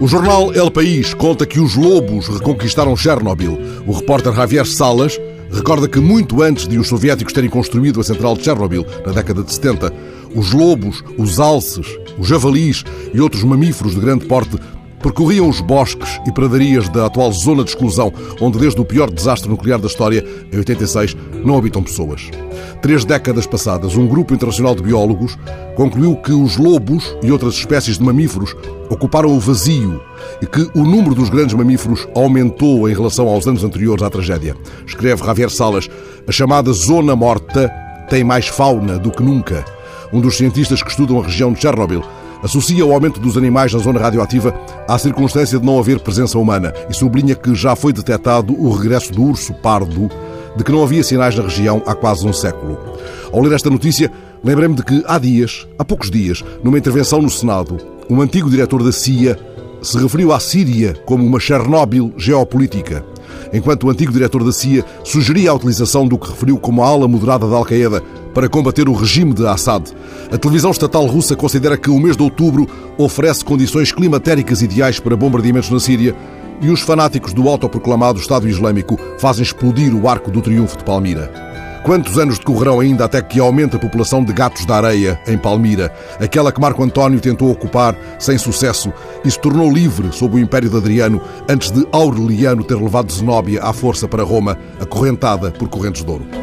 O jornal El País conta que os lobos reconquistaram Chernobyl. O repórter Javier Salas recorda que muito antes de os soviéticos terem construído a central de Chernobyl, na década de 70, os lobos, os alces, os javalis e outros mamíferos de grande porte percorriam os bosques e pradarias da atual zona de exclusão, onde desde o pior desastre nuclear da história, em 86, não habitam pessoas. Três décadas passadas, um grupo internacional de biólogos concluiu que os lobos e outras espécies de mamíferos ocuparam o vazio e que o número dos grandes mamíferos aumentou em relação aos anos anteriores à tragédia. Escreve Javier Salas, a chamada Zona Morta tem mais fauna do que nunca. Um dos cientistas que estudam a região de Chernobyl associa o aumento dos animais na zona radioativa à circunstância de não haver presença humana e sublinha que já foi detectado o regresso do urso pardo, de que não havia sinais na região há quase um século. Ao ler esta notícia, lembrei-me de que há dias, há poucos dias, numa intervenção no Senado, um antigo diretor da CIA se referiu à Síria como uma Chernobyl geopolítica enquanto o antigo diretor da CIA sugeria a utilização do que referiu como a ala moderada da Al-Qaeda para combater o regime de Assad. A televisão estatal russa considera que o mês de outubro oferece condições climatéricas ideais para bombardeamentos na Síria e os fanáticos do autoproclamado Estado Islâmico fazem explodir o arco do triunfo de Palmira. Quantos anos decorrerão ainda até que aumente a população de gatos da areia em Palmira, aquela que Marco António tentou ocupar sem sucesso e se tornou livre sob o Império de Adriano antes de Aureliano ter levado Zenóbia à força para Roma, acorrentada por correntes de ouro?